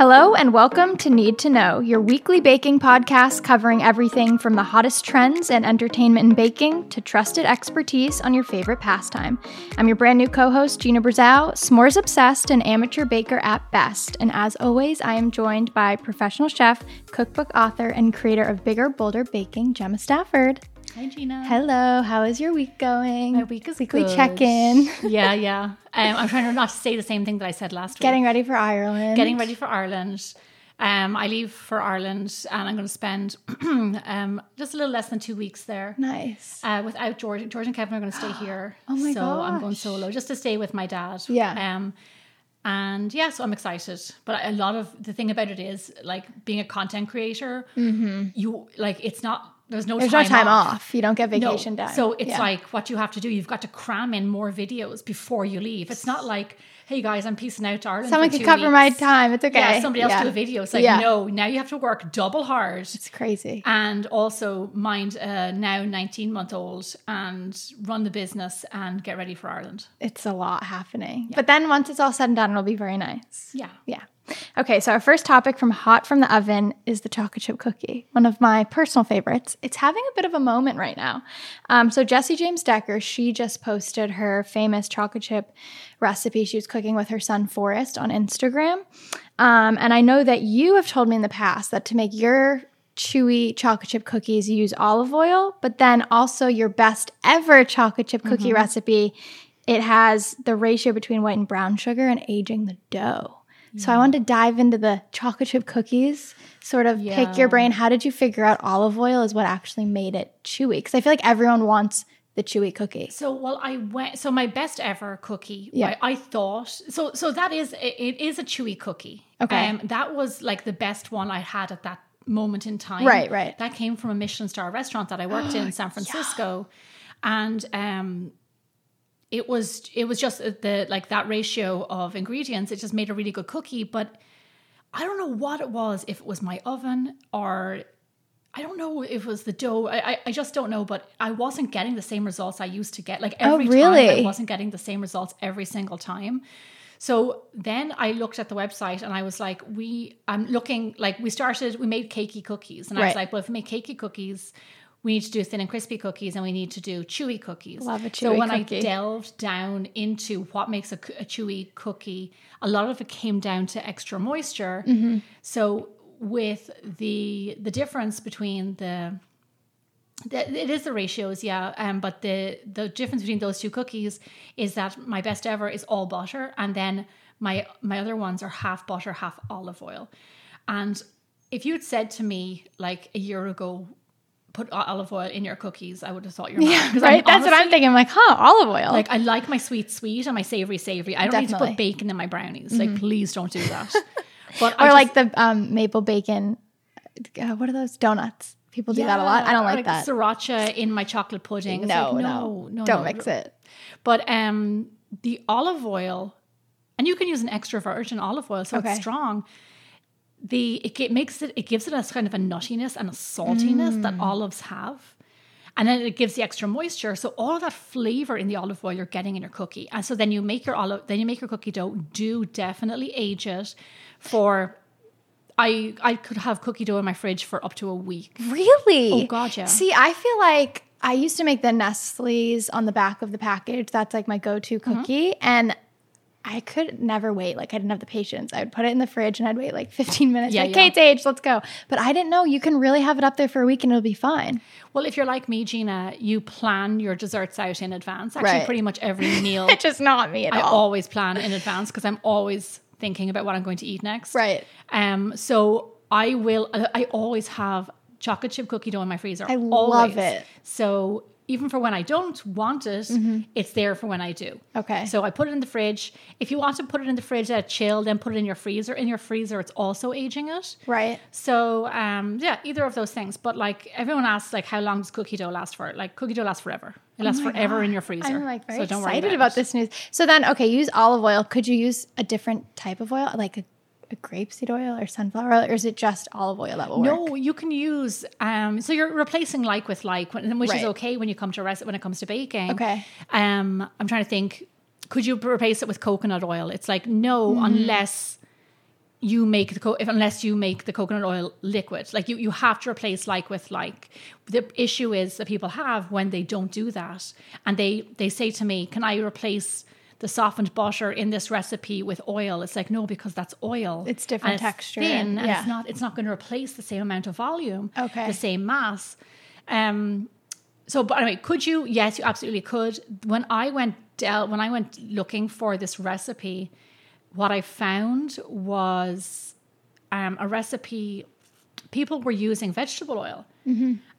Hello, and welcome to Need to Know, your weekly baking podcast covering everything from the hottest trends and entertainment in baking to trusted expertise on your favorite pastime. I'm your brand new co host, Gina Brazow, s'mores obsessed and amateur baker at best. And as always, I am joined by professional chef, cookbook author, and creator of Bigger Bolder Baking, Gemma Stafford. Hi, Gina. Hello, how is your week going? My week is Weekly good. check in. Yeah, yeah. Um, I'm trying to not to say the same thing that I said last Getting week. Getting ready for Ireland. Getting ready for Ireland. Um, I leave for Ireland and I'm going to spend um, just a little less than two weeks there. Nice. Uh, without George, George and Kevin are going to stay here. Oh my god! so I'm going solo just to stay with my dad. Yeah. Um, and yeah, so I'm excited. But a lot of the thing about it is like being a content creator. You like it's not. There's no. There's time no time off. off. You don't get vacation no. time. So it's Yeah. like what you have to do. You've got to cram in more videos before you leave. It's not like, hey guys, I'm peacing out to Ireland. someone two cover my time. It's okay. Yeah, somebody else Yeah. do a video. It's like, Yeah. no, now you have to work double hard It's crazy. and also mind a now 19 month old and run the business and get ready for Ireland. It's a lot happening. But then once it's all said and done, it'll be very nice. Yeah. Yeah. Okay, so our first topic from Hot from the Oven is the chocolate chip cookie, one of my personal favorites. It's having a bit of a moment right now. Um, so, Jessie James Decker, she just posted her famous chocolate chip recipe she was cooking with her son Forrest on Instagram. Um, and I know that you have told me in the past that to make your chewy chocolate chip cookies, you use olive oil, but then also your best ever chocolate chip cookie recipe, it has the ratio between white and brown sugar and aging the dough. So I wanted to dive into the chocolate chip cookies, sort of pick your brain. How did you figure out olive oil is what actually made it chewy? Because I feel like everyone wants the chewy cookie. So well, I went. So my best ever cookie. Yeah. Yeah. I, I thought so. So that is it, is a chewy cookie. Okay. Um, that was like the best one I had at that moment in time. Right, right. That came from a Michelin star restaurant that I worked in in San Francisco, and um, it was it was just uh, the like that ratio of ingredients. It just made a really good cookie, but. I don't know what it was, if it was my oven or I don't know if it was the dough. I, I, I just don't know, but I wasn't getting the same results I used to get. Like Oh, every time really? I wasn't getting the same results every single time. So then I looked at the website and I was like, we I'm looking like we started, we made cakey cookies. And I was like, well, if we make cakey cookies, we need to do thin and crispy cookies and we need to do chewy cookies. Love a so when cookie. I delved down into what makes a chewy cookie, a lot of it came down to extra moisture. Mm-hmm. So with the the difference between the the- it is the ratios, yeah. Um, but the the difference between those two cookies is that my best ever is all butter, and then my my other ones are half butter, half olive oil. And if you had said to me like a year ago, put olive oil in your cookies, I would have thought you're mad. Yeah, right. I'm That's what I'm thinking. I'm like, huh, olive oil. Like I like my sweet sweet and my savory savory. I don't need to Mm-hmm. put bacon in my brownies. Like please don't do that. But or I like the um, maple bacon. Uh, what are those donuts? People do that a lot. I don't Yeah, or like that. Sriracha in my chocolate pudding. No, like, no, no, no, don't no. mix it. But um, the olive oil, and you can use an extra virgin olive oil, so Okay. it's strong. The it, ge- makes it it gives it a kind of a nuttiness and a saltiness that Mm. olives have. And then it gives the extra moisture. So all that flavor in the olive oil you're getting in your cookie. And so then you make your olive then you make your cookie dough. Do definitely age it for I I could have cookie dough in my fridge for up to a week. Really? Oh, God, yeah. See, I feel like I used to make the Nestle's on the back of the package. That's like my go-to Mm-hmm. cookie, and I could never wait. Like I didn't have the patience. I would put it in the fridge and I'd wait like 15 minutes. Yeah, like, yeah. Kate's age, let's go. But I didn't know you can really have it up there for a week and it'll be fine. Well, if you're like me, Gina, you plan your desserts out in advance. Actually, Right. pretty much every meal It's just not me at I all. I always plan in advance because I'm always thinking about what I'm going to eat next. Right. Um. So I will. I always have chocolate chip cookie dough in my freezer. I love it. So even for when I don't want it, it's there for when I do. Mm-hmm. Okay. So I put it in the fridge. If you want to put it in the fridge at chill, then put it in your freezer. In your freezer, it's also aging it. Right. So um, yeah, either of those things. But like everyone asks, like how long does cookie dough last for? Like cookie dough lasts forever. It lasts forever in your freezer. Oh I'm like very so don't worry excited about, about this news. So then, okay, use olive oil. Could you use a different type of oil, like a grapeseed oil or sunflower oil, or is it just olive oil that will work? No, you can use. Um, so you're replacing like with like, which Right. is okay when you come to rest when it comes to baking. Okay. Um, I'm trying to think. Could you replace it with coconut oil? It's like no, Mm-hmm. unless you make the co- if unless you make the coconut oil liquid like you you have to replace like with like the issue is that people have when they don't do that and they they say to me can i replace the softened butter in this recipe with oil. It's like no because that's oil. It's different and texture thin, and- and yeah. it's not it's not going to replace the same amount of volume Okay. the same mass. Um so but anyway could you? Yes you absolutely could. When i went del- when i went looking for this recipe what i found was um, a recipe people were using vegetable oil.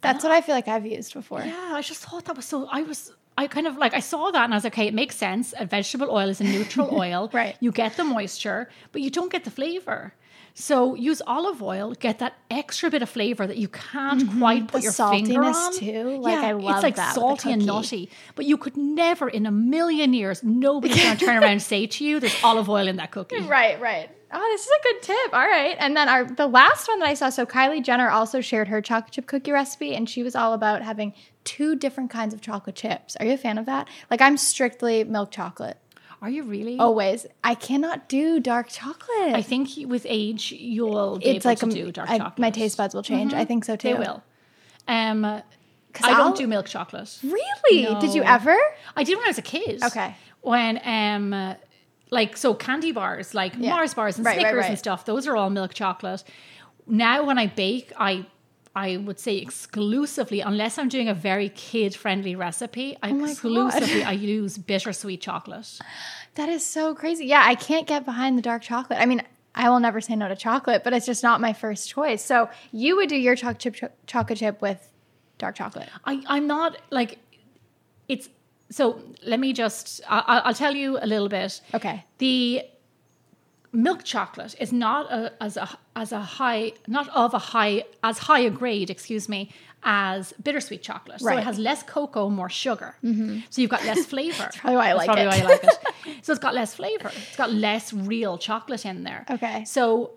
That's what I feel like I've used before. yeah i just thought that was so i was I kind of like I saw that and I was like, okay, it makes sense. A vegetable oil is a neutral oil. Right. You get the moisture, but you don't get the flavor. So use olive oil, get that extra bit of flavor that you can't mm-hmm. quite put The your finger on. too. Like, I love it's like that salty and nutty. But you could never in a million years, nobody's gonna turn around and say to you, there's olive oil in that cookie. Right, right. Oh, this is a good tip. All right. And then our the last one that I saw, so Kylie Jenner also shared her chocolate chip cookie recipe, and she was all about having two different kinds of chocolate chips. Are you a fan of that? Like I'm strictly milk chocolate. Are you really? Always. I cannot do dark chocolate. I think with age you'll be it's able like to um, do dark I- chocolate. my taste buds will change. I think so too. They will. Um, I I'll- don't do milk chocolate. Really? Did you ever? I did when I was a kid. Okay. When um like so candy bars, like Yeah. Mars bars and Right, right, Snickers right. and stuff, those are all milk chocolate. Now when I bake, I I would say exclusively, unless I'm doing a very kid friendly recipe, I Oh exclusively I use bittersweet chocolate. That is so crazy. Yeah, I can't get behind the dark chocolate. I mean, I will never say no to chocolate, but it's just not my first choice. So you would do your chocolate chip, cho- chocolate chip with dark chocolate. I, I'm not like it's so let me just I, I- I'll tell you a little bit. Okay. The milk chocolate is not a, as a as a high not of a high as high a grade, excuse me, as bittersweet chocolate. right. So it has less cocoa, more sugar. So you've got less flavor. That's probably why I like probably it. why you like it. So it's got less flavor. It's got less real chocolate in there. Okay. So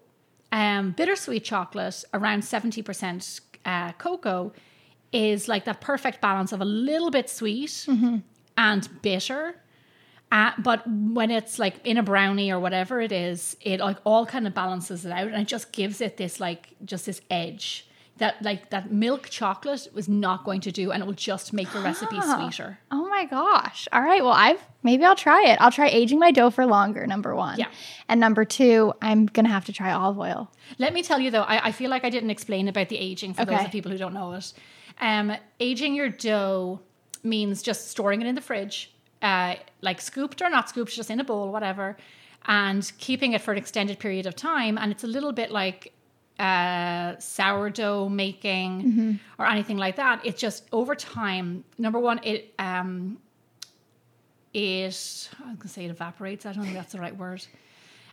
um, bittersweet chocolate, around 70% uh, cocoa, is like that perfect balance of a little bit sweet Mm-hmm. And bitter. Uh, but when it's like in a brownie or whatever it is, it like all kind of balances it out and it just gives it this like just this edge that like that milk chocolate was not going to do and it will just make the recipe sweeter. Oh my gosh. All right. Well, I've maybe I'll try it. I'll try aging my dough for longer, number one. Yeah. And number two, I'm going to have to try olive oil. Let me tell you though, I, I feel like I didn't explain about the aging for those Okay. of people who don't know it. Um, aging your dough means just storing it in the fridge, uh, like scooped or not scooped, just in a bowl, whatever, and keeping it for an extended period of time. And it's a little bit like uh, sourdough making or anything like that. It's just over time. Number one, it um, it I was gonna say it evaporates. I don't think that's the right word.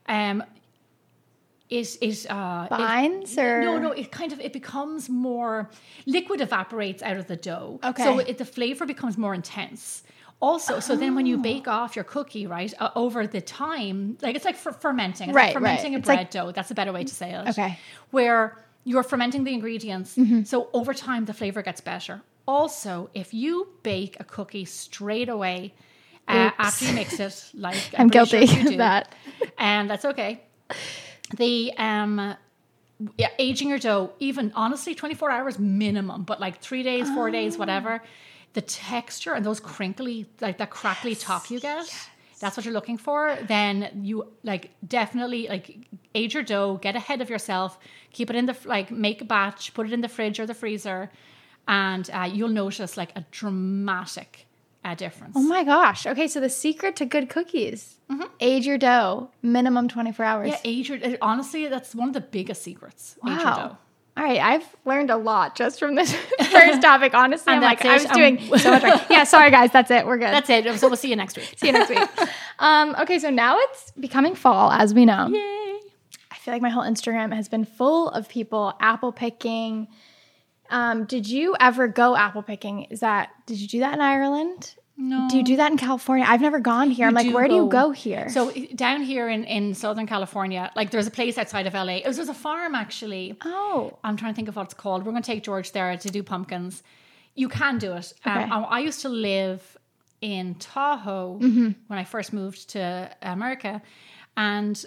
Um, it it uh, it- Binds or no, no, it kind of it becomes more liquid evaporates out of the dough. Okay. So it, the flavor becomes more intense. Also, so then when you bake off your cookie, right, uh, over the time, like it's like fer- fermenting. It's Right, like fermenting right. a It's bread like- dough. That's a better way to say it. Okay. Where you're fermenting the ingredients. Mm-hmm. So over time, the flavor gets better. Also, if you bake a cookie straight away uh, after you mix it, like I'm sure guilty you of do, that. and that's okay. The um, yeah, aging your dough, even honestly, 24 hours minimum, but like three days, four days, whatever. The texture and those crinkly, like that crackly top you get, that's what you're looking for. Then you like definitely like age your dough, get ahead of yourself, keep it in the like make a batch, put it in the fridge or the freezer, and uh, you'll notice like a dramatic uh, difference. Oh my gosh. Okay, so the secret to good cookies age your dough minimum 24 hours. yeah, age your honestly, that's one of the biggest secrets. Age your Wow. dough. All right, I've learned a lot just from this first topic. Honestly, I'm like, that's I it. was doing so much. Right. Yeah, sorry guys, that's it. We're good. That's it. So we'll see you next week. See you next week. um, okay, so now it's becoming fall, as we know. Yay. I feel like my whole Instagram has been full of people apple picking. Um, did you ever go apple picking? Is that did you do that in Ireland? No. Do you do that in California? I've never gone here. I'm like, where do you go. go here? So down here in, in Southern California, like there's a place outside of LA. It was, there's a farm actually. oh, I'm trying to think of what it's called. We're going to take George there to do pumpkins. You can do it. Okay. Um, I I used to live in Tahoe Mm-hmm. when I first moved to America, and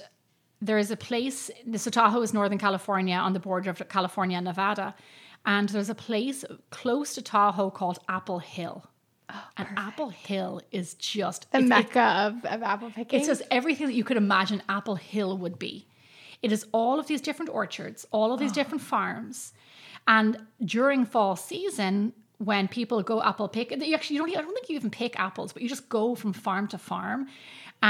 there is a place. So Tahoe is Northern California on the border of California and Nevada, and there's a place close to Tahoe called Apple Hill. Oh, and Apple Hill is just The it's- it- mecca of, of apple picking. it's just everything that you could imagine Apple Hill would be. It is all of these different orchards, all of these oh. different farms. And during fall season, when people go apple pick, you actually you don't. I don't think you even pick apples, but you just go from farm to farm,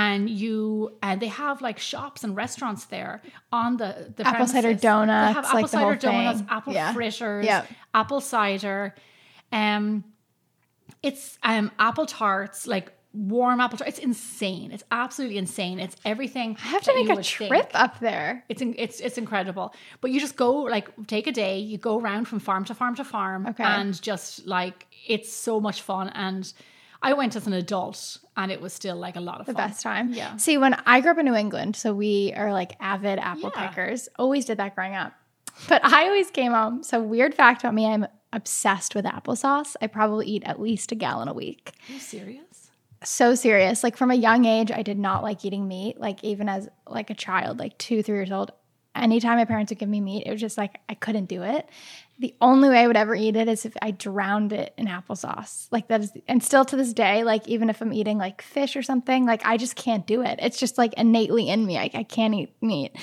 and you and they have like shops and restaurants there on the the Apple cider premises. donuts, They have apple like the whole cider donuts, thing. apple Yeah. fritters, Yep. apple cider. Um, it's um apple tarts, like warm apple tarts. It's insane. It's absolutely insane. It's everything. I have to make a trip think. up there. It's in, it's it's incredible. But you just go like take a day. You go around from farm to farm to farm, Okay. and just like it's so much fun. And I went as an adult, and it was still like a lot of The fun. best time. Yeah. See, when I grew up in New England, so we are like avid apple Yeah. pickers. Always did that growing up. But I always came home. So weird fact about me, I'm obsessed with applesauce. I probably eat at least a gallon a week. Are you serious? so serious. Like from a young age, I did not like eating meat. Like even as like a child, like two, three years old, anytime my parents would give me meat, it was just like I couldn't do it. The only way I would ever eat it is if I drowned it in applesauce. Like that is, and still to this day, like even if I'm eating like fish or something, like I just can't do it. It's just like innately in me. I, I can't eat meat.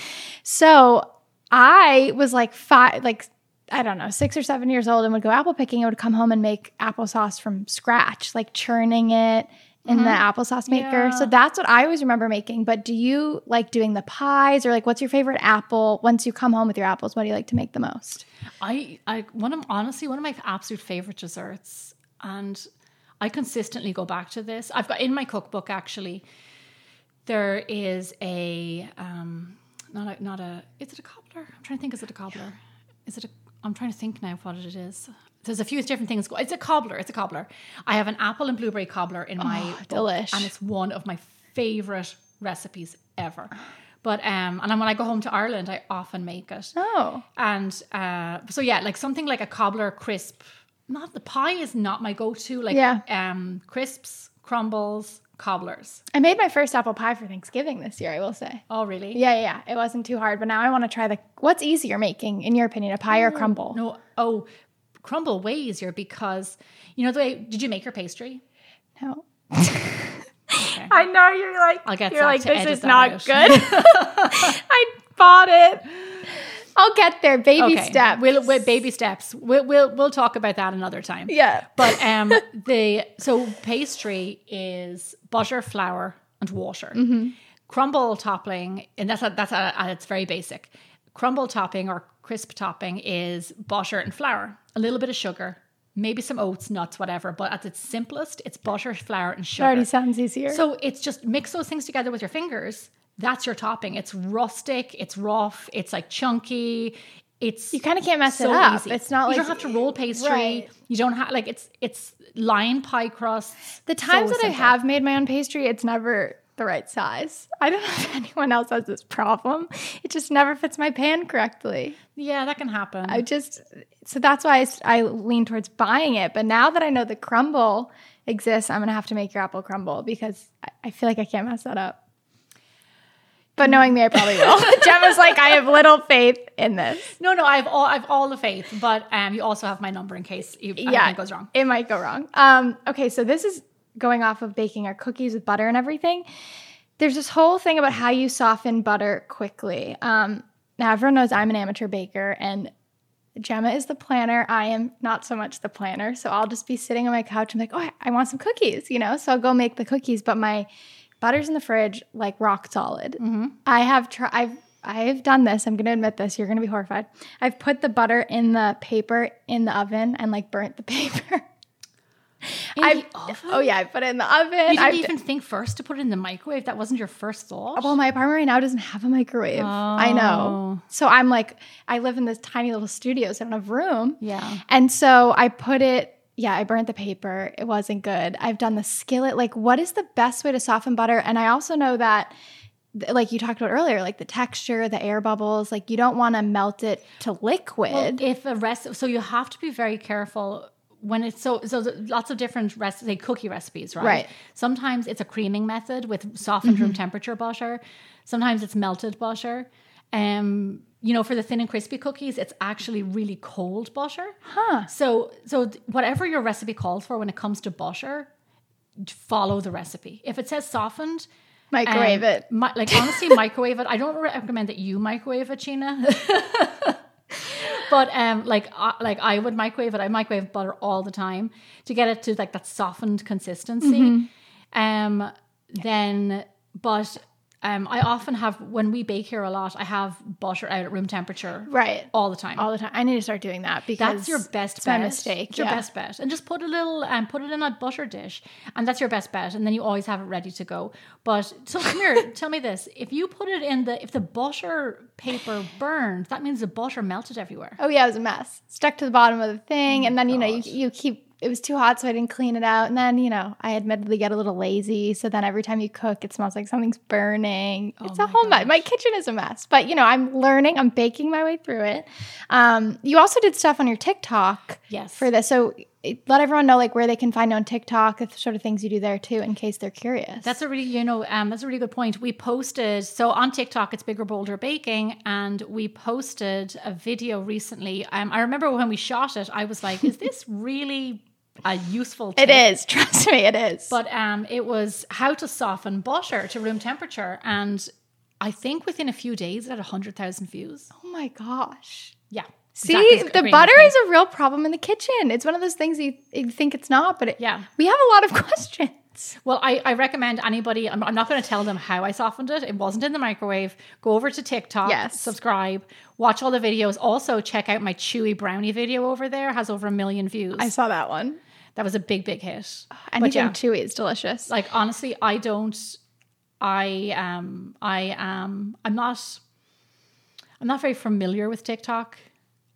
So I was like five, like I don't know, six or seven years old and would go apple picking. I would come home and make applesauce from scratch, like churning it in the applesauce maker. Yeah. So that's what I always remember making. But do you like doing the pies or like what's your favorite apple? Once you come home with your apples, what do you like to make the most? I, I one of honestly one of my absolute favorite desserts, and I consistently go back to this. I've got in my cookbook actually. There is a um, not a not a. Is it a cobbler? I'm trying to think. Is it a cobbler? Is it a? I'm trying to think now what it is. There's a few different things. It's a cobbler. It's a cobbler. I have an apple and blueberry cobbler in my book, delish. and it's one of my favorite recipes ever. But um, and then when I go home to Ireland, I often make it. Oh, And uh, so yeah, like something like a cobbler crisp. Not the pie is not my go-to. Like Yeah. um, crisps, crumbles, cobblers. I made my first apple pie for Thanksgiving this year, I will say. Oh really? Yeah, yeah, yeah. It wasn't too hard, but now I want to try the what's easier making, in your opinion, a pie or crumble? No. Oh, crumble way easier because you know the way. Did you make your pastry? No. Okay. I know you're like I'll get you're like this is not out." good. I bought it. I'll get there. Baby Okay. steps. We'll, we'll baby steps. We'll, we'll we'll talk about that another time. yeah. But um, the so pastry is butter, flour, and water. Mm-hmm. Crumble topping, and that's a, that's a, and it's very basic. Crumble topping or crisp topping is butter and flour, a little bit of sugar, maybe some oats, nuts, whatever. But at its simplest, it's butter, flour, and It sugar. already sounds easier. So it's just mix those things together with your fingers. That's your topping. It's rustic. It's rough. It's like chunky. It's you kind of can't mess so it up. easy. It's not you like don't have to roll pastry. Right. You don't have like it's it's line pie crusts. The times So that I have made my own pastry, it's never the right size. I don't know if anyone else has this problem. It just never fits my pan correctly. yeah, that can happen. I just so that's why I lean towards buying it. But now that I know the crumble exists, I'm gonna have to make your apple crumble because I, I feel like I can't mess that up. But knowing me, I probably will. Gemma's like, I have little faith in this. no, no, I have all I have all the faith, but um, you also have my number in case you, yeah, goes wrong. It might go wrong. Um, okay, so this is going off of baking our cookies with butter and everything. There's this whole thing about how you soften butter quickly. Um, now everyone knows I'm an amateur baker and Gemma is the planner. I am not so much the planner. So I'll just be sitting on my couch and like, oh, I- want some cookies, you know? So I'll go make the cookies, but my butter's in the fridge, like rock solid. I have tried, I've, I've done this. I'm going to admit this. You're going to be horrified. I've put the butter in the paper in the oven and like burnt the paper. I oh yeah, I put it in the oven. You didn't I've- even think first to put it in the microwave. That wasn't your first thought. well, my apartment right now doesn't have a microwave. I know. Oh. So I'm like, I live in this tiny little studio, so I don't have room. yeah. And so I put it, yeah, I burnt the paper. It wasn't good. I've done the skillet. Like, what is the best way to soften butter? And I also know that, like you talked about earlier, like the texture, the air bubbles, like you don't want to melt it to liquid. Well, if a rest, so you have to be very careful when it's so so lots of different recipes, say cookie recipes, right? Right. Sometimes it's a creaming method with softened room temperature butter. Sometimes it's melted butter. Um, you know, for the thin and crispy cookies, it's actually really cold butter. Huh. So, so whatever your recipe calls for when it comes to butter, follow the recipe. If it says softened, Microwave um, it. mi- like honestly, microwave it. I don't recommend that you microwave it, Sheena. but um, like uh, like I would microwave it. I microwave butter all the time to get it to like that softened consistency. Um, then, but um, I often have when we bake here a lot. I have butter out at room temperature, Right. all the time. All the time. I need to start doing that because That's your best it's bet. my mistake. It's your yeah. best bet. And just put a little and um, put it in a butter dish. And that's your best bet. And then you always have it ready to go. But so come here, tell me this. If you put it in the if the butter paper burned, that means the butter melted everywhere. Oh yeah, it was a mess. Stuck to the bottom of the thing, and then you know you, you keep. It was too hot, so I didn't clean it out. And then you know I admittedly get a little lazy, so then every time you cook, it smells like something's burning. it's a Oh whole mess. My kitchen is a mess, but you know I'm learning. I'm baking my way through it. Um, you also did stuff on your TikTok Yes. for this, so let everyone know like where they can find you on TikTok, the sort of things you do there too, in case they're curious. That's a really, you know, um, that's a really good point. We posted so on TikTok, it's Bigger Bolder Baking, and we posted a video recently. Um, I remember when we shot it, I was like, "Is this really a useful?" it tip? is. Trust me, it is. But um, it was how to soften butter to room temperature, and I think within a few days it had hundred thousand views. oh my gosh. Yeah. See, is the butter is a real problem in the kitchen. It's one of those things you, you think it's not, but it, Yeah. we have a lot of questions. Well, I, I recommend anybody, I'm, I'm not going to tell them how I softened it. It wasn't in the microwave. Go over to TikTok, Yes. subscribe, watch all the videos. Also, check out my chewy brownie video over there, has over a million views. I saw that one. that was a big, big hit. Anything yeah. chewy is delicious. Like, honestly, I don't, I, um, I am, I'm not, I'm not very familiar with TikTok.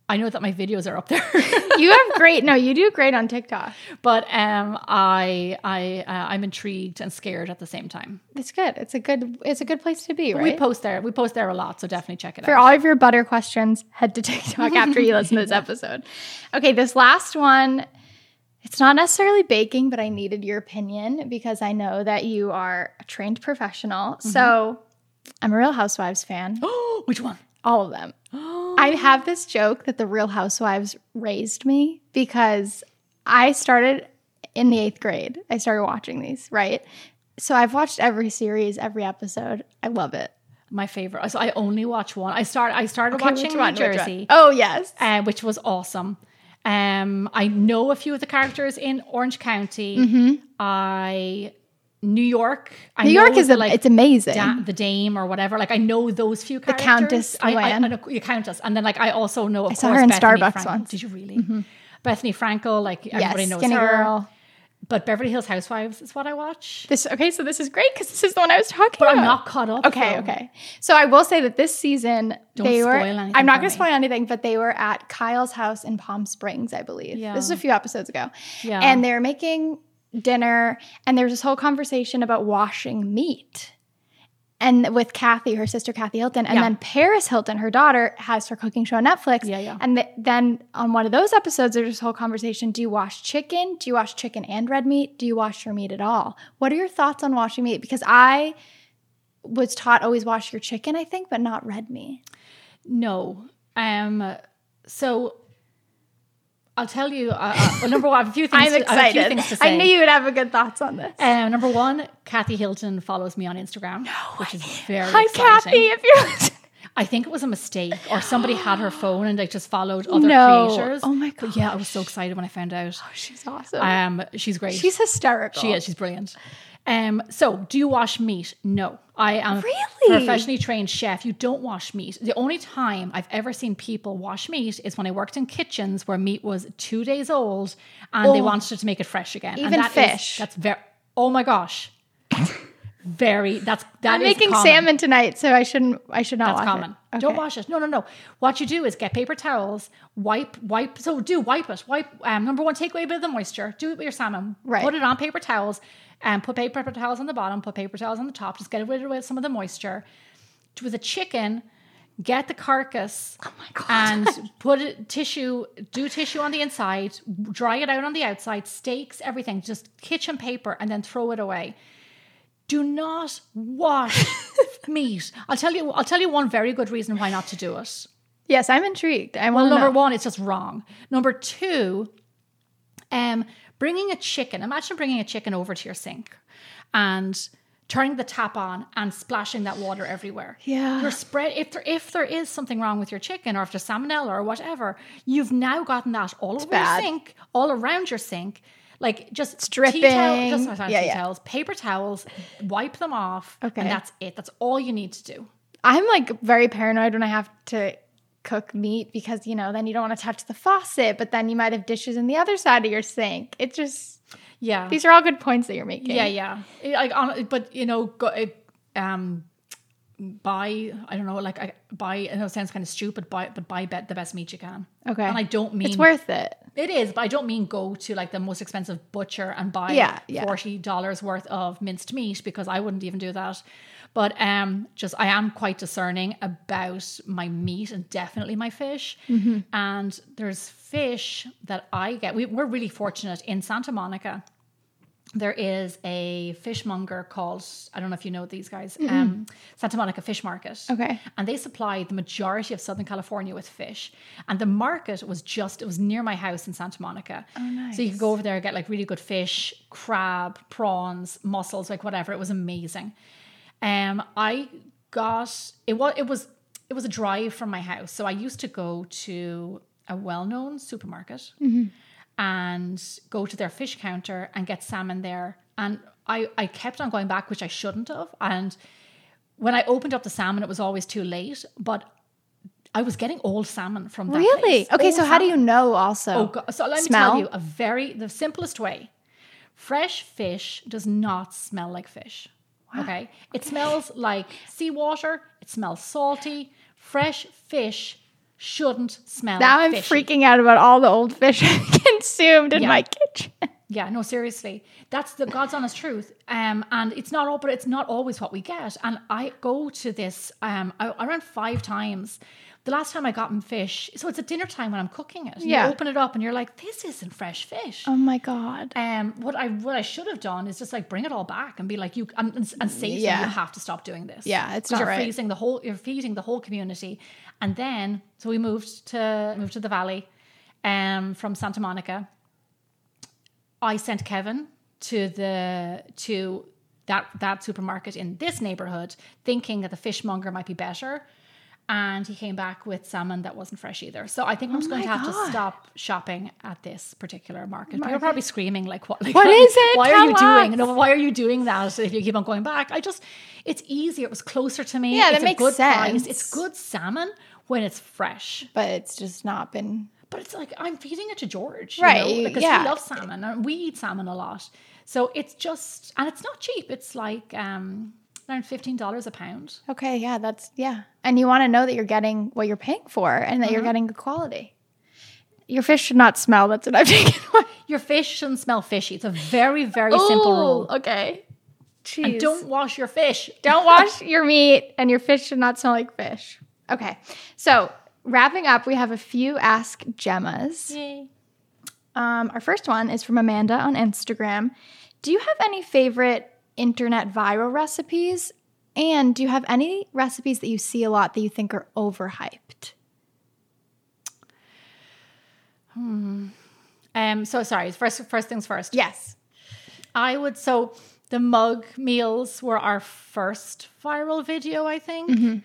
I know that my videos are up there. you have great. No, you do great on TikTok. but um, I I uh, I'm intrigued and scared at the same time. It's good. It's a good. It's a good place to be, right? We post there. We post there a lot, so definitely check it For out. For all of your butter questions, head to TikTok after you listen to this episode. Okay, this last one, it's not necessarily baking, but I needed your opinion because I know that you are a trained professional. So I'm a Real Housewives fan, Oh, Which one? all of them. I have this joke that the Real Housewives raised me because I started in the eighth grade. I started watching these, right? So I've watched every series, every episode. I love it. My favorite. So I only watch one. I start. I started Okay, watching New one? Jersey, Oh yes. uh, which was awesome. Um, I know a few of the characters in Orange County. I New York. I Mm-hmm. New York is the, a, it's amazing. da- the dame or whatever. Like I know those few characters. The Countess I, I, I Luann. know the Countess, and then like I also know. Of saw course, her in Bethenny Starbucks Frankel. once. Did you really? Bethenny Frankel, like everybody yes, knows Skinny her. Girl. But Beverly Hills Housewives is what I watch. This okay, so this is great because this is the one I was talking But about. I'm not caught up. Okay, though. okay. So I will say that this season Don't they were. anything I'm not going to spoil anything, but they were at Kyle's house in Palm Springs, I believe. Yeah. This is a few episodes ago. Yeah. And they're making dinner, and there's this whole conversation about washing meat. And with Kathy, her sister Kathy Hilton, and Yeah. then Paris Hilton, her daughter, has her cooking show on Netflix. Yeah, yeah. And th- then on one of those episodes, there's this whole conversation: Do you wash chicken? Do you wash chicken and red meat? Do you wash your meat at all? What are your thoughts on washing meat? Because I was taught always wash your chicken, I think, but not red meat. No. Um. So I'll tell you. Uh, uh, well, number one, I have a few things. I'm to, I have a few excited. things to say. I knew you would have a good thoughts on this. Um, number one, Kathy Hilton follows me on Instagram, no, which is very Hi, exciting. Kathy. If you're. I think it was a mistake, or somebody had her phone and like just followed other No. creators. Oh my god! yeah, I was so excited when I found out. Oh, she's awesome. Um, she's great. She's hysterical. She is. She's brilliant. Um, so do you wash meat? No. I am Really? a professionally trained chef. You don't wash meat. The only time I've ever seen people wash meat is when I worked in kitchens where meat was two days old and they Oh. wanted to make it fresh again. Even and that is- fish. that's very. Oh my gosh. Very. That's that I'm making common. salmon tonight, so I shouldn't. I should not That's wash common. it. Don't wash it. No, no, no. What you do is get paper towels, wipe, wipe. So do wipe it. Wipe. Um, number one, take away a bit of the moisture. Do it with your salmon. Right. Put it on paper towels, and put paper towels on the bottom. Put paper towels on the top. Just get rid of some of the moisture. With a chicken, get the carcass. Oh my god. And put it tissue, do tissue on the inside, dry it out on the outside, steaks, everything, just kitchen paper, and then throw it away. Do not wash meat. I'll tell you. I'll tell you one very good reason why not to do it. Yes, I'm intrigued. I Well, number know. one, it's just wrong. Number two, um, bringing a chicken. Imagine bringing a chicken over to your sink and turning the tap on and splashing that water everywhere. Yeah. You're spread if there if there is something wrong with your chicken or if there's salmonella or whatever, you've now gotten that all over bad. your sink, all around your sink. Like just It's tea towel- just not Yeah, tea yeah. towels, paper towels, wipe them off, Okay. and that's it. That's all you need to do. I'm like very paranoid when I have to cook meat because you know then you don't want to touch the faucet, but then you might have dishes in the other side of your sink. It just Yeah. these are all good points that you're making. Yeah, yeah. Like, on, but you know, go, it, um, buy. I don't know. Like, I buy. I know it sounds kind of stupid, buy, but buy bet the best meat you can. Okay. And I don't mean It's worth it. it is, but I don't mean go to like the most expensive butcher and buy Yeah, yeah. forty dollars worth of minced meat because I wouldn't even do that. But um, just I am quite discerning about my meat and definitely my fish. Mm-hmm. And there's fish that I get. We, we're really fortunate in Santa Monica. There is a fishmonger called I don't know if you know these guys, um, Santa Monica Fish Market. Okay. And they supply the majority of Southern California with fish. And the market was just, it was near my house in Santa Monica. Oh, nice. So you could go over there and get like really good fish, crab, prawns, mussels, like whatever. It was amazing. Um, I got, it was, it was, it was a drive from my house. So I used to go to a well-known supermarket and go to their fish counter and get salmon there. And I, I kept on going back, which I shouldn't have. And when I opened up the salmon, it was always too late. But I was getting old salmon from that Really? place. Okay, Old so how do you know also? Oh, God. So let me tell you a very the simplest way. Fresh fish does not smell like fish. Okay, it smells like seawater. It smells salty. Fresh fish shouldn't smell. now I'm fishy. freaking out about all the old fish I've consumed in Yeah. my kitchen. Yeah, no, seriously, that's the God's honest truth. Um, and it's not all, but it's not always what we get. And I go to this um I, around five times. The last time I got fish, so it's at dinner time when I'm cooking it. Yeah. You open it up and you're like, this isn't fresh fish. Oh my god. Um, what I what I should have done is just like bring it all back and be like you and, and, and say Yeah. you have to stop doing this. Yeah, it's not you're right. freezing the whole you're feeding the whole community. And then so we moved to moved to the valley um from Santa Monica. I sent Kevin to the to that that supermarket in this neighborhood thinking that the fishmonger might be better. And he came back with salmon that wasn't fresh either. So I think I'm just going to Oh have God. to stop shopping at this particular market. But You're probably screaming like, "What? Like, What is it? Why are you Tell doing? No, why are you doing that? If you keep on going back, I just, it's easier. It was closer to me. Yeah, that it's makes a good price. sense. It's good salmon when it's fresh. But it's just not been But it's like I'm feeding it to George, Right, you- know, because yeah. he loves salmon, and we eat salmon a lot. So it's just, and it's not cheap. It's like um around fifteen dollars a pound. Okay, yeah, that's yeah. And you want to know that you're getting what you're paying for and that you're getting good quality. Your fish should not smell. That's what I've taken away. Your fish shouldn't smell fishy. It's a very, very simple rule. Okay. Jeez. And don't wash your fish. don't wash your meat and your fish should not smell like fish. Okay. So wrapping up, we have a few ask Gemmas. Yay. Um, our first one is from Amanda on Instagram. Do you have any favorite internet viral recipes? And do you have any recipes that you see a lot that you think are overhyped? Um. So sorry. First, first things first. Yes. I would so the mug meals were our first viral video, I think. Mm-hmm.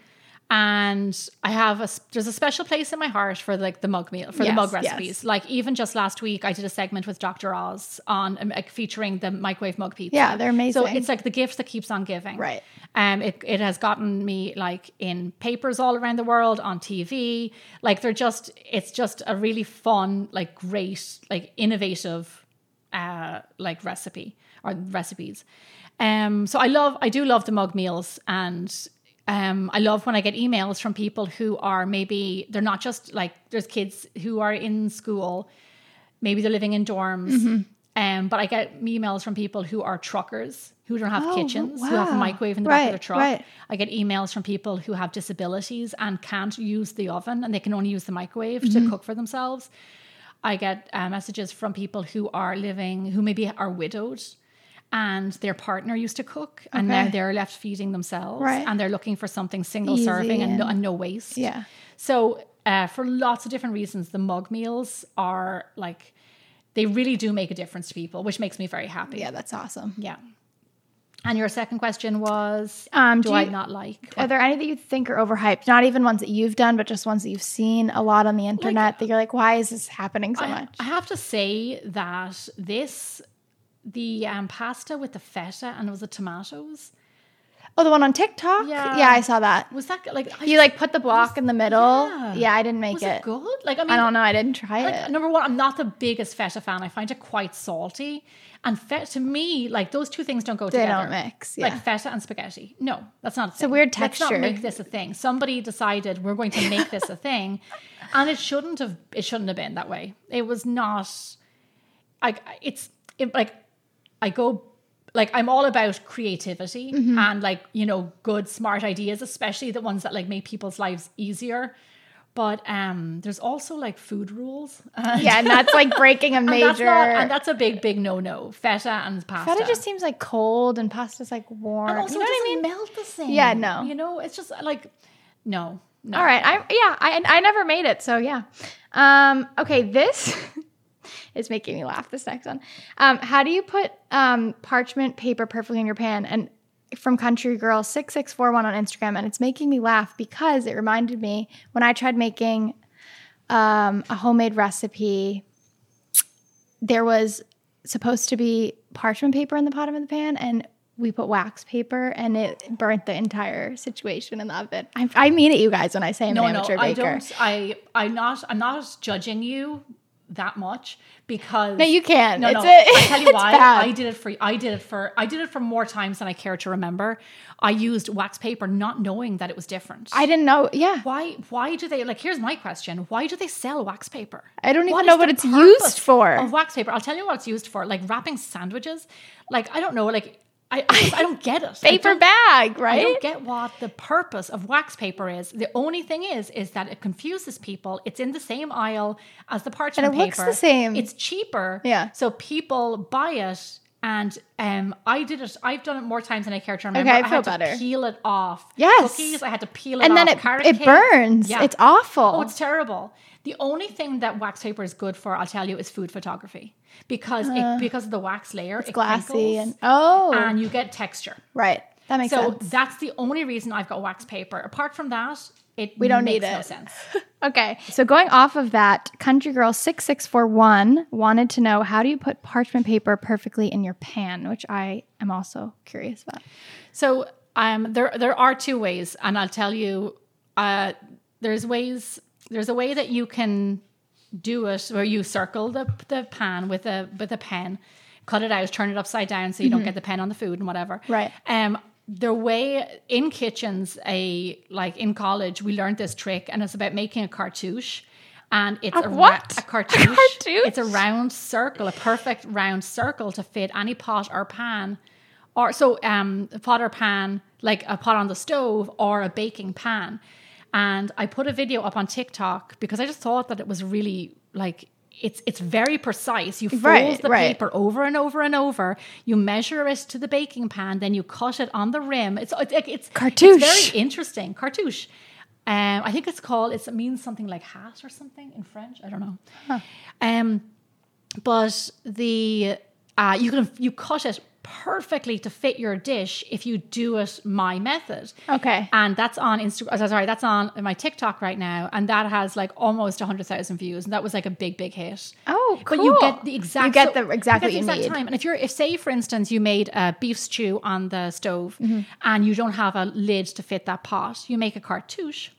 And I have a there's a special place in my heart for like the mug meal for the Yes, mug yes. recipes. Like even just last week, I did a segment with Dr. Oz on um, like, featuring the microwave mug pizza. Yeah, they're amazing. So it's like the gift that keeps on giving. Right. Um, it, it has gotten me like in papers all around the world, on TV. Like they're just, it's just a really fun, like great, like innovative, uh, like recipe or recipes. Um, so I love, I do love the mug meals and. Um, I love when I get emails from people who are maybe they're not just like there's kids who are in school, maybe they're living in dorms, Mm-hmm. um, but I get emails from people who are truckers who don't have Oh, kitchens, who have a microwave in the back of Right, their truck. right. I get emails from people who have disabilities and can't use the oven and they can only use the microwave Mm-hmm. to cook for themselves. I get uh, messages from people who are living, who maybe are widowed and their partner used to cook and Okay. now they're left feeding themselves Right. and they're looking for something single Easy serving and no, and- and no waste. Yeah. So, uh, for lots of different reasons, the mug meals are like, they really do make a difference to people, which makes me very happy. Yeah, that's awesome. Yeah. And your second question was, Um, do, do I you- not like? Are there any that you think are overhyped? Not even ones that you've done, but just ones that you've seen a lot on the internet that you're like, why is this happening so I, much? I have to say that this, the um, pasta with the feta and it was the tomatoes, Oh, the one on TikTok? Yeah. Yeah, I saw that. was that like, I You like put the block in the middle. Yeah. Yeah, I didn't make was it. it good? Like, I mean, I don't know. I didn't try like, it. number one, I'm not the biggest feta fan. I find it quite salty. And feta, to me, like those two things don't go They together. don't mix. Yeah. Like feta and spaghetti. No, that's not. A a weird Let's texture. not make this a thing. Somebody decided we're going to make this a thing, and it shouldn't have. It shouldn't have been that way. It was not. Like it's it, like I go like I'm all about creativity Mm-hmm. and like you know good smart ideas, especially the ones that like make people's lives easier. But um, there's also like food rules. And yeah, and that's like breaking a and that's major. not, and that's a big, big no-no. Feta and pasta. Feta just seems like cold and pasta's like warm. and also you know what I doesn't mean? melt the same. Yeah, no. You know, it's just like no, no. All right. I yeah, I I never made it, so yeah. Um, okay, this is making me laugh. This next one. Um, how do you put um, parchment paper perfectly in your pan? And from Country Girl six six four one on Instagram, and it's making me laugh because it reminded me when I tried making um, a homemade recipe. There was supposed to be parchment paper in the bottom of the pan, and we put wax paper, and it burnt the entire situation in the oven. I, I mean it, you guys, when I say I'm no, an no. amateur I don't. I I'm not. I'm not judging you that much because No, you can't. No, It's no. a- I tell you why. bad. I did it for. I did it for. I did it for more times than I care to remember. I used wax paper, not knowing that it was different. I didn't know. Yeah, why? Why do they like? Here's my question: Why do they sell wax paper? I don't even What know what it's used for. Of wax paper. I'll tell you what it's used for. Like wrapping sandwiches. Like I don't know. Like I I, I don't get it. Paper bag, right? I don't get what the purpose of wax paper is. The only thing is, is that it confuses people. It's in the same aisle as the parchment And it looks the same. It's cheaper. Yeah. So people buy it. And um, I did it. I've done it more times than I care to remember. Okay, I I had better. to peel it off. Yes. cookies. I had to peel it and off. then it Carrot it cake. burns. Yeah. It's awful. Oh, it's terrible. The only thing that wax paper is good for, I'll tell you, is food photography because it because of the wax layer. It's Uh, glassy and oh, and you get texture. right. That makes So sense. that's the only reason I've got wax paper. Apart from that, it We don't makes need no it. sense. Okay. So going off of that, Country Girl 6641 wanted to know how do you put parchment paper perfectly in your pan, which I am also curious about. So um, there there are two ways, and I'll tell you. Uh, there's ways. There's a way that you can do it where you circle the the pan with a with a pen, cut it out, turn it upside down so you don't get the pen on the food and whatever. Mm-hmm. Right. Um. The way in kitchens, a like in college, we learned this trick, and it's about making a cartouche. And it's a, ra- what? a cartouche. cartouche? It's a round circle, a perfect round circle to fit any pot or pan or so um a pot or pan like a pot on the stove or a baking pan and i put a video up on tiktok because i just thought that it was really like it's it's very precise you fold Right, the right. paper over and over and over you measure it to the baking pan then you cut it on the rim it's it's, it's Cartouche. it's very interesting cartouche um, I think it's called. It's, it means something like hat or something in French. I don't know. Um, but the uh, you can you cut it perfectly to fit your dish if you do it my method. Okay. And that's on Instagram. Sorry, that's on my TikTok right now, and that has like almost hundred thousand views, and that was like a big, big hit. Oh, But you get the exact You get the exactly you get the exact time. And if you're if say for instance you made a beef stew on the stove Mm-hmm. and you don't have a lid to fit that pot, you make a cartouche.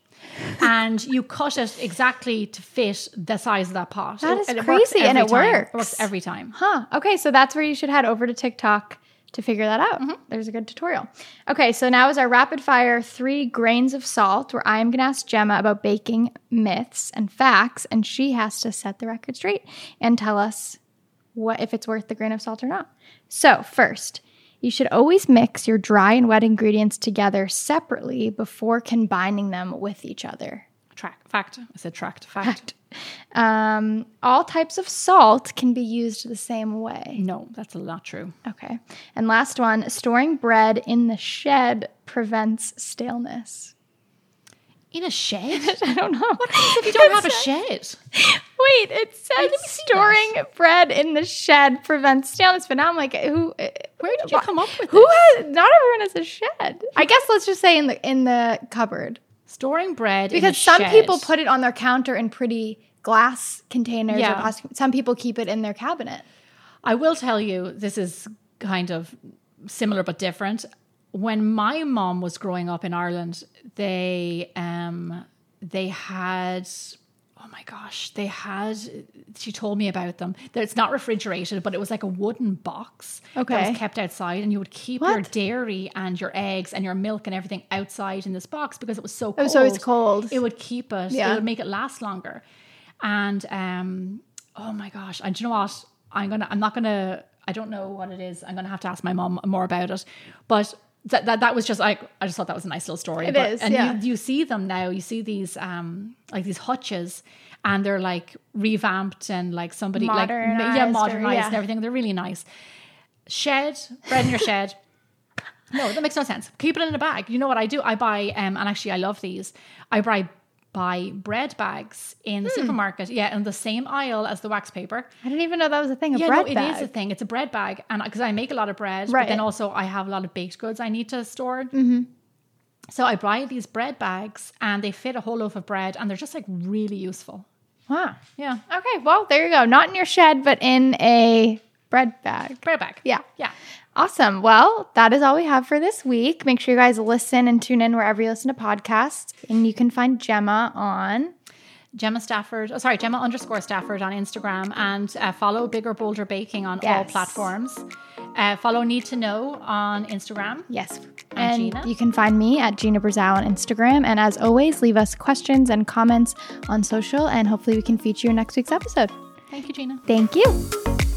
and you cut it exactly to fit the size of that pot. That is and crazy, and it time. works. It works every time. Huh. Okay, so that's where you should head over to TikTok to figure that out. Mm-hmm. There's a good tutorial. Okay, so now is our rapid fire three grains of salt, where I'm gonna ask Gemma about baking myths and facts, and she has to set the record straight and tell us what if it's worth the grain of salt or not. So first, you should always mix your dry and wet ingredients together separately before combining them with each other. Track fact. I said tract fact. Um, all types of salt can be used the same way. No, that's not true. Okay. And last one storing bread in the shed prevents staleness. In a shed? I don't know. What if you don't have a shed? Wait, it says storing bread in the shed prevents staleness, but now I'm like, who? Where did you come up with Who this? has? Not everyone has a shed. I guess let's just say in the in the cupboard Storing bread in because some shed. people put it on their counter in pretty glass containers. Yeah. Or plastic. Some people keep it in their cabinet. I will tell you, this is kind of similar but different. When my mom was growing up in Ireland, they um they had oh my gosh, they had she told me about them. That it's not refrigerated, but it was like a wooden box that Okay. was kept outside and you would keep your dairy and your eggs and your milk and everything outside in this box because it was so cold. so it's cold. It would keep it. Yeah. It would make it last longer. And um, oh my gosh, and do you know what? I'm gonna. I'm not gonna. I don't know what it is. I'm gonna have to ask my mom more about it. But that that, that was just like I just thought that was a nice little story. It but, is, and yeah. you, you see them now. You see these um like these hutches, and they're like revamped and like somebody like yeah Modernized or- yeah. and everything. They're really nice. Shed bread in your shed. No, that makes no sense. Keep it in a bag. You know what I do? I buy, um, and actually I love these. I buy buy bread bags in the Hmm. supermarket. Yeah, in the same aisle as the wax paper. I didn't even know that was a thing. A yeah, bread no, it bag. is a thing. It's a bread bag, and because I make a lot of bread, Right. but then also I have a lot of baked goods I need to store. Mm-hmm. So I buy these bread bags, and they fit a whole loaf of bread, and they're just like really useful. Wow. Yeah, Okay, well, there you go. Not in your shed, but in a bread bag. bread bag. Yeah. yeah. Awesome. Well, that is all we have for this week. Make sure you guys listen and tune in wherever you listen to podcasts. And you can find Gemma on. Gemma Stafford, oh, sorry, Gemma underscore Stafford on Instagram and uh, follow Bigger Bolder Baking on all platforms. Uh, follow Need to Know on Instagram. Yes. And And Gina? you can find me at Gina Brazow on Instagram. And as always, leave us questions and comments on social. And hopefully, we can feature you in next week's episode. Thank you, Gina. Thank you.